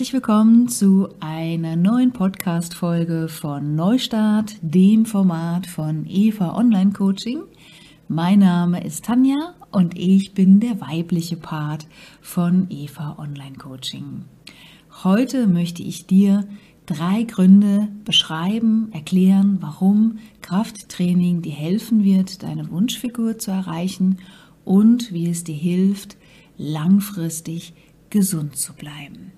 Herzlich willkommen zu einer neuen Podcast-Folge von Neustart, dem Format von Eva Online Coaching. Mein Name ist Tanja und ich bin der weibliche Part von Eva Online Coaching. Heute möchte ich dir drei Gründe beschreiben, erklären, warum Krafttraining dir helfen wird, deine Wunschfigur zu erreichen und wie es dir hilft, langfristig gesund zu bleiben.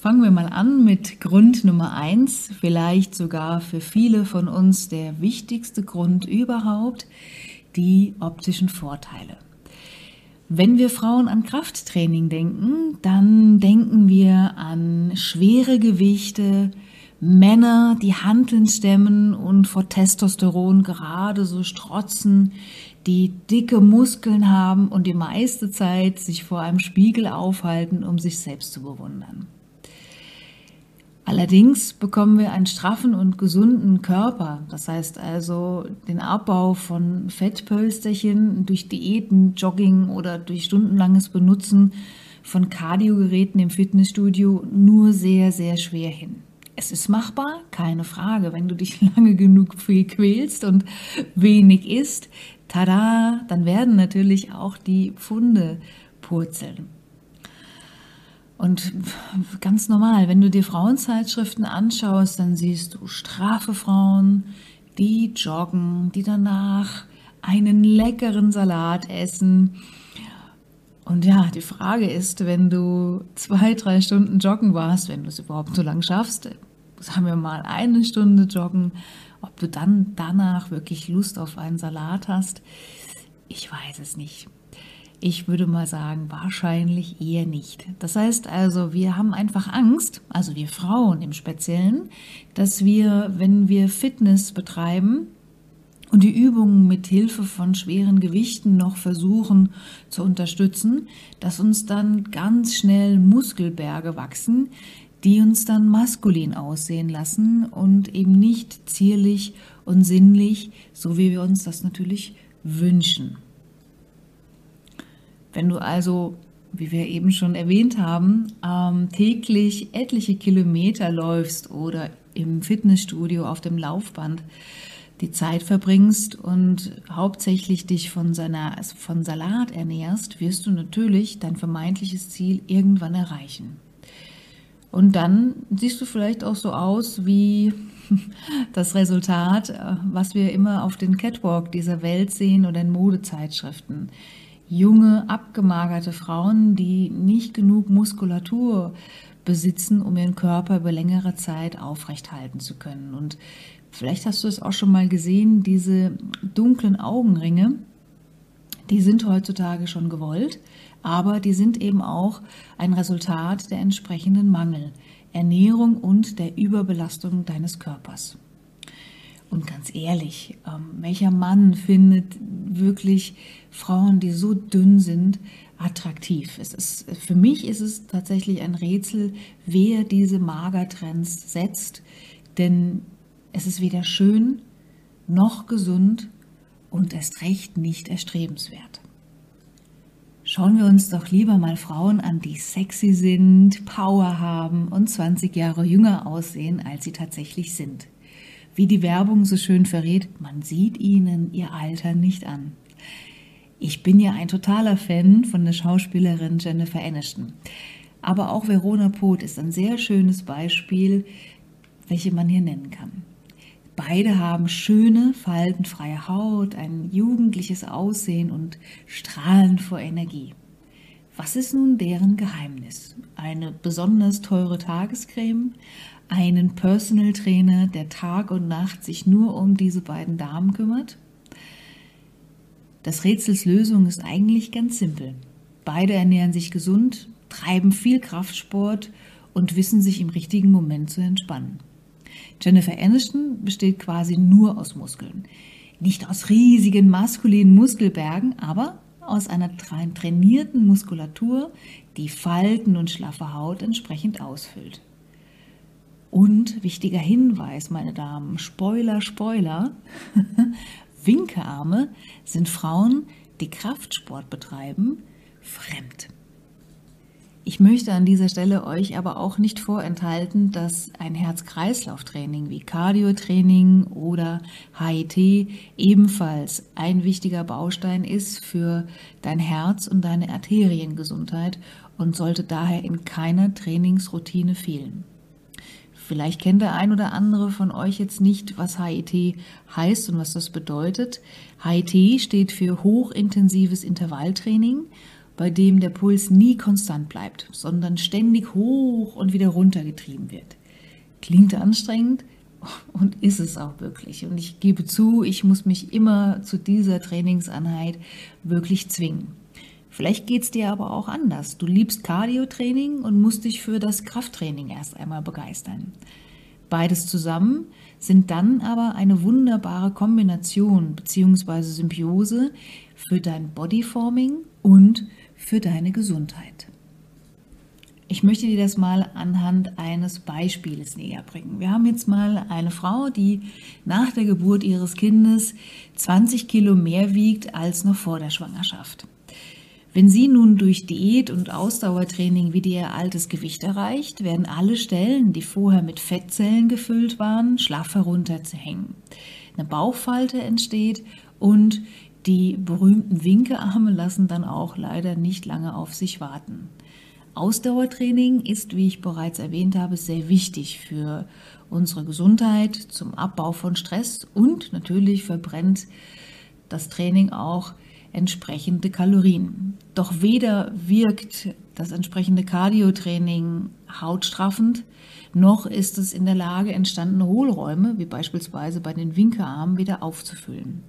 Fangen wir mal an mit Grund Nummer eins, vielleicht sogar für viele von uns der wichtigste Grund überhaupt, die optischen Vorteile. Wenn wir Frauen an Krafttraining denken, dann denken wir an schwere Gewichte, Männer, die Hanteln stemmen und vor Testosteron gerade so strotzen, die dicke Muskeln haben und die meiste Zeit sich vor einem Spiegel aufhalten, um sich selbst zu bewundern. Allerdings bekommen wir einen straffen und gesunden Körper, das heißt also den Abbau von Fettpölsterchen durch Diäten, Jogging oder durch stundenlanges Benutzen von Kardiogeräten im Fitnessstudio nur sehr, sehr schwer hin. Es ist machbar, keine Frage, wenn du dich lange genug quälst und wenig isst, tada, dann werden natürlich auch die Pfunde purzeln. Und ganz normal, wenn du dir Frauenzeitschriften anschaust, dann siehst du straffe Frauen, die joggen, die danach einen leckeren Salat essen. Und ja, die Frage ist, wenn du zwei, drei Stunden joggen warst, wenn du es überhaupt so lang schaffst, sagen wir mal eine Stunde joggen, ob du dann danach wirklich Lust auf einen Salat hast, ich weiß es nicht. Ich würde mal sagen, wahrscheinlich eher nicht. Das heißt also, wir haben einfach Angst, also wir Frauen im Speziellen, dass wir, wenn wir Fitness betreiben und die Übungen mit Hilfe von schweren Gewichten noch versuchen zu unterstützen, dass uns dann ganz schnell Muskelberge wachsen, die uns dann maskulin aussehen lassen und eben nicht zierlich und sinnlich, so wie wir uns das natürlich wünschen. Wenn du also, wie wir eben schon erwähnt haben, ähm, täglich etliche Kilometer läufst oder im Fitnessstudio auf dem Laufband die Zeit verbringst und hauptsächlich dich von, seiner, von Salat ernährst, wirst du natürlich dein vermeintliches Ziel irgendwann erreichen. Und dann siehst du vielleicht auch so aus wie das Resultat, äh, was wir immer auf den Catwalk dieser Welt sehen oder in Modezeitschriften junge, abgemagerte Frauen, die nicht genug Muskulatur besitzen, um ihren Körper über längere Zeit aufrecht halten zu können. Und vielleicht hast du es auch schon mal gesehen, diese dunklen Augenringe, die sind heutzutage schon gewollt, aber die sind eben auch ein Resultat der entsprechenden Mangel, Ernährung und der Überbelastung deines Körpers. Und ganz ehrlich, ähm, welcher Mann findet wirklich Frauen, die so dünn sind, attraktiv? Es ist, für mich ist es tatsächlich ein Rätsel, wer diese Magertrends setzt, denn es ist weder schön noch gesund und erst recht nicht erstrebenswert. Schauen wir uns doch lieber mal Frauen an, die sexy sind, Power haben und 20 Jahre jünger aussehen, als sie tatsächlich sind. Wie die Werbung so schön verrät, man sieht ihnen ihr Alter nicht an. Ich bin ja ein totaler Fan von der Schauspielerin Jennifer Aniston. Aber auch Verona Poth ist ein sehr schönes Beispiel, welche man hier nennen kann. Beide haben schöne, faltenfreie Haut, ein jugendliches Aussehen und strahlen vor Energie. Was ist nun deren Geheimnis? Eine besonders teure Tagescreme, einen Personal Trainer, der Tag und Nacht sich nur um diese beiden Damen kümmert? Das Rätsels Lösung ist eigentlich ganz simpel. Beide ernähren sich gesund, treiben viel Kraftsport und wissen sich im richtigen Moment zu entspannen. Jennifer Aniston besteht quasi nur aus Muskeln. Nicht aus riesigen maskulinen Muskelbergen, aber aus einer trainierten Muskulatur, die Falten und schlaffe Haut entsprechend ausfüllt. Und wichtiger Hinweis, meine Damen, Spoiler, Spoiler, Winkearme sind Frauen, die Kraftsport betreiben, fremd. Ich möchte an dieser Stelle euch aber auch nicht vorenthalten, dass ein Herz-Kreislauf-Training wie Cardio-Training oder HIT ebenfalls ein wichtiger Baustein ist für dein Herz und deine Arteriengesundheit und sollte daher in keiner Trainingsroutine fehlen. Vielleicht kennt der ein oder andere von euch jetzt nicht, was HIT heißt und was das bedeutet. HIT steht für hochintensives Intervalltraining bei dem der Puls nie konstant bleibt, sondern ständig hoch und wieder runter getrieben wird. Klingt anstrengend und ist es auch wirklich. Und ich gebe zu, ich muss mich immer zu dieser Trainingseinheit wirklich zwingen. Vielleicht geht es dir aber auch anders. Du liebst Cardio-Training und musst dich für das Krafttraining erst einmal begeistern. Beides zusammen sind dann aber eine wunderbare Kombination bzw. Symbiose für dein Bodyforming und für deine Gesundheit. Ich möchte dir das mal anhand eines Beispieles näher bringen. Wir haben jetzt mal eine Frau, die nach der Geburt ihres Kindes 20 Kilo mehr wiegt als noch vor der Schwangerschaft. Wenn sie nun durch Diät und Ausdauertraining wieder ihr altes Gewicht erreicht, werden alle Stellen, die vorher mit Fettzellen gefüllt waren, schlaff herunterzuhängen. Eine Bauchfalte entsteht und die berühmten Winkearme lassen dann auch leider nicht lange auf sich warten. Ausdauertraining ist, wie ich bereits erwähnt habe, sehr wichtig für unsere Gesundheit, zum Abbau von Stress und natürlich verbrennt das Training auch entsprechende Kalorien. Doch weder wirkt das entsprechende Cardiotraining hautstraffend, noch ist es in der Lage, entstandene Hohlräume, wie beispielsweise bei den Winkearmen, wieder aufzufüllen.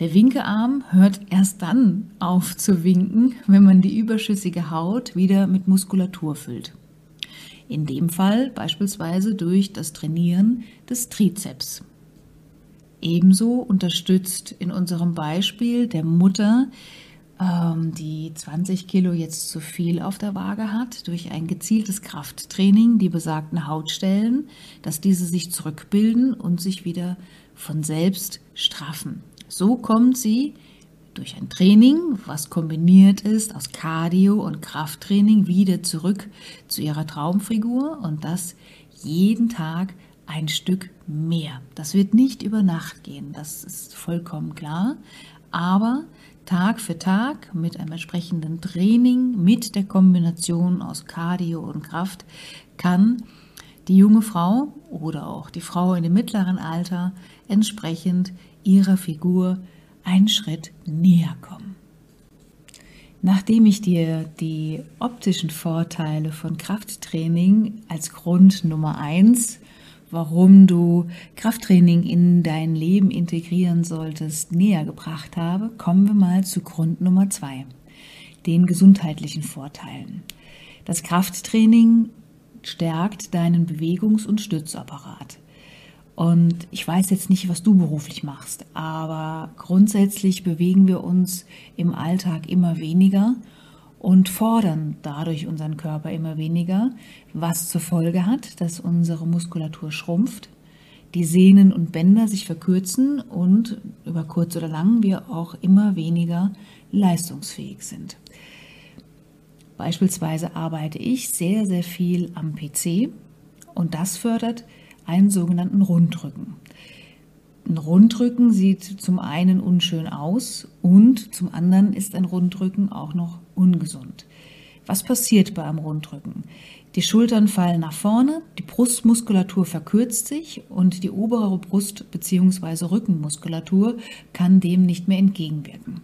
Der Winkearm hört erst dann auf zu winken, wenn man die überschüssige Haut wieder mit Muskulatur füllt. In dem Fall beispielsweise durch das Trainieren des Trizeps. Ebenso unterstützt in unserem Beispiel der Mutter, ähm, die 20 Kilo jetzt zu viel auf der Waage hat, durch ein gezieltes Krafttraining die besagten Hautstellen, dass diese sich zurückbilden und sich wieder von selbst straffen. So kommt sie durch ein Training, was kombiniert ist aus Cardio und Krafttraining, wieder zurück zu ihrer Traumfigur und das jeden Tag ein Stück mehr. Das wird nicht über Nacht gehen, das ist vollkommen klar, aber Tag für Tag mit einem entsprechenden Training, mit der Kombination aus Cardio und Kraft kann die junge Frau oder auch die Frau in dem mittleren Alter entsprechend ihrer Figur einen Schritt näher kommen. Nachdem ich dir die optischen Vorteile von Krafttraining als Grund Nummer eins, warum du Krafttraining in dein Leben integrieren solltest, näher gebracht habe, kommen wir mal zu Grund Nummer zwei, den gesundheitlichen Vorteilen. Das Krafttraining stärkt deinen Bewegungs- und Stützapparat. Und ich weiß jetzt nicht, was du beruflich machst, aber grundsätzlich bewegen wir uns im Alltag immer weniger und fordern dadurch unseren Körper immer weniger, was zur Folge hat, dass unsere Muskulatur schrumpft, die Sehnen und Bänder sich verkürzen und über kurz oder lang wir auch immer weniger leistungsfähig sind. Beispielsweise arbeite ich sehr, sehr viel am PC und das fördert einen sogenannten Rundrücken. Ein Rundrücken sieht zum einen unschön aus und zum anderen ist ein Rundrücken auch noch ungesund. Was passiert bei einem Rundrücken? Die Schultern fallen nach vorne, die Brustmuskulatur verkürzt sich und die obere Brust- bzw. Rückenmuskulatur kann dem nicht mehr entgegenwirken.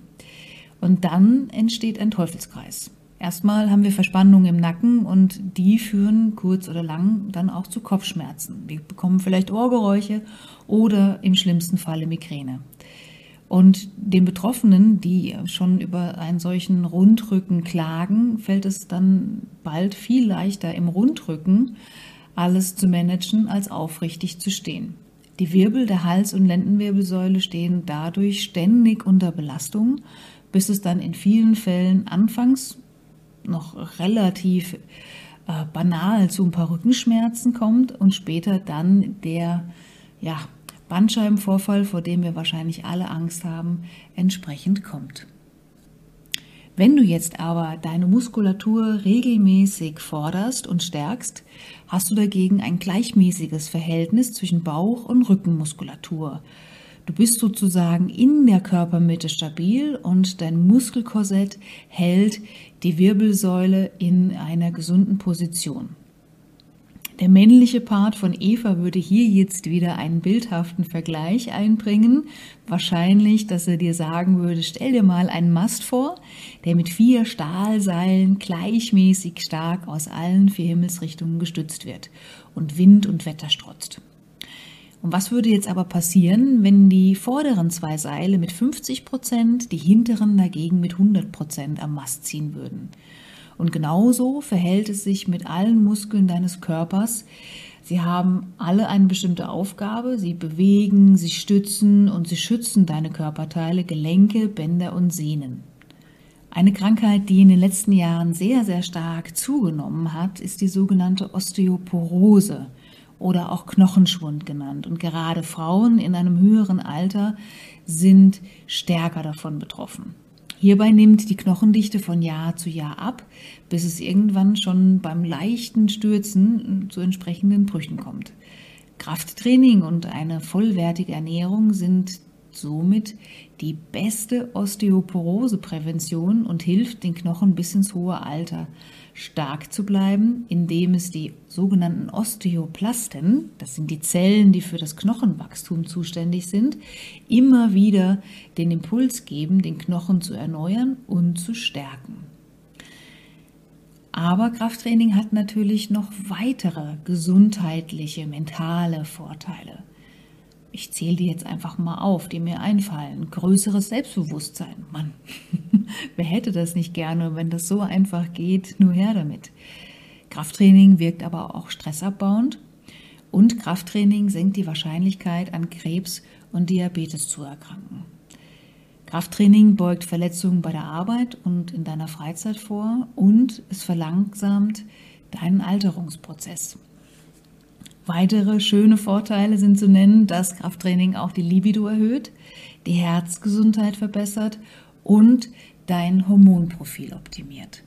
Und dann entsteht ein Teufelskreis. Erstmal haben wir Verspannungen im Nacken und die führen kurz oder lang dann auch zu Kopfschmerzen. Wir bekommen vielleicht Ohrgeräusche oder im schlimmsten Falle Migräne. Und den Betroffenen, die schon über einen solchen Rundrücken klagen, fällt es dann bald viel leichter im Rundrücken alles zu managen, als aufrichtig zu stehen. Die Wirbel der Hals- und Lendenwirbelsäule stehen dadurch ständig unter Belastung, bis es dann in vielen Fällen anfangs noch relativ äh, banal zu ein paar Rückenschmerzen kommt und später dann der ja, Bandscheibenvorfall, vor dem wir wahrscheinlich alle Angst haben, entsprechend kommt. Wenn du jetzt aber deine Muskulatur regelmäßig forderst und stärkst, hast du dagegen ein gleichmäßiges Verhältnis zwischen Bauch- und Rückenmuskulatur. Du bist sozusagen in der Körpermitte stabil und dein Muskelkorsett hält die Wirbelsäule in einer gesunden Position. Der männliche Part von Eva würde hier jetzt wieder einen bildhaften Vergleich einbringen. Wahrscheinlich, dass er dir sagen würde, stell dir mal einen Mast vor, der mit vier Stahlseilen gleichmäßig stark aus allen vier Himmelsrichtungen gestützt wird und Wind und Wetter strotzt. Und was würde jetzt aber passieren, wenn die vorderen zwei Seile mit 50 Prozent, die hinteren dagegen mit 100 Prozent am Mast ziehen würden? Und genauso verhält es sich mit allen Muskeln deines Körpers. Sie haben alle eine bestimmte Aufgabe. Sie bewegen, sie stützen und sie schützen deine Körperteile, Gelenke, Bänder und Sehnen. Eine Krankheit, die in den letzten Jahren sehr, sehr stark zugenommen hat, ist die sogenannte Osteoporose oder auch Knochenschwund genannt. Und gerade Frauen in einem höheren Alter sind stärker davon betroffen. Hierbei nimmt die Knochendichte von Jahr zu Jahr ab, bis es irgendwann schon beim leichten Stürzen zu entsprechenden Brüchen kommt. Krafttraining und eine vollwertige Ernährung sind somit die beste Osteoporoseprävention und hilft den Knochen bis ins hohe Alter stark zu bleiben, indem es die sogenannten Osteoplasten, das sind die Zellen, die für das Knochenwachstum zuständig sind, immer wieder den Impuls geben, den Knochen zu erneuern und zu stärken. Aber Krafttraining hat natürlich noch weitere gesundheitliche, mentale Vorteile ich zähle die jetzt einfach mal auf, die mir einfallen. Größeres Selbstbewusstsein. Mann, wer hätte das nicht gerne, wenn das so einfach geht? Nur her damit. Krafttraining wirkt aber auch stressabbauend und Krafttraining senkt die Wahrscheinlichkeit, an Krebs und Diabetes zu erkranken. Krafttraining beugt Verletzungen bei der Arbeit und in deiner Freizeit vor und es verlangsamt deinen Alterungsprozess. Weitere schöne Vorteile sind zu nennen, dass Krafttraining auch die Libido erhöht, die Herzgesundheit verbessert und dein Hormonprofil optimiert.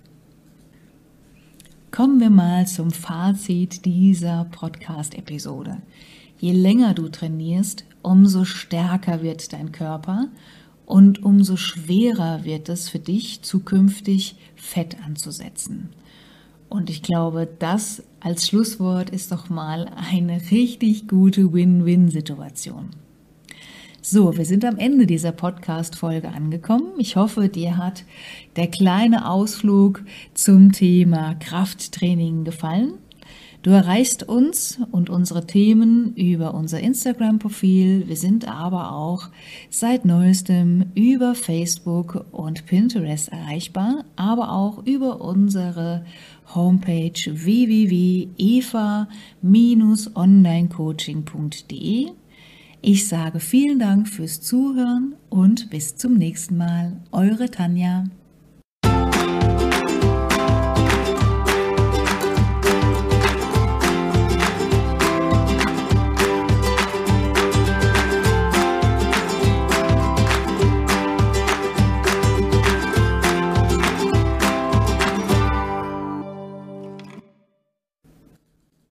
Kommen wir mal zum Fazit dieser Podcast-Episode. Je länger du trainierst, umso stärker wird dein Körper und umso schwerer wird es für dich zukünftig Fett anzusetzen. Und ich glaube, das als Schlusswort ist doch mal eine richtig gute Win-Win-Situation. So, wir sind am Ende dieser Podcast-Folge angekommen. Ich hoffe, dir hat der kleine Ausflug zum Thema Krafttraining gefallen. Du erreichst uns und unsere Themen über unser Instagram-Profil. Wir sind aber auch seit neuestem über Facebook und Pinterest erreichbar, aber auch über unsere Homepage www.eva-onlinecoaching.de. Ich sage vielen Dank fürs Zuhören und bis zum nächsten Mal. Eure Tanja.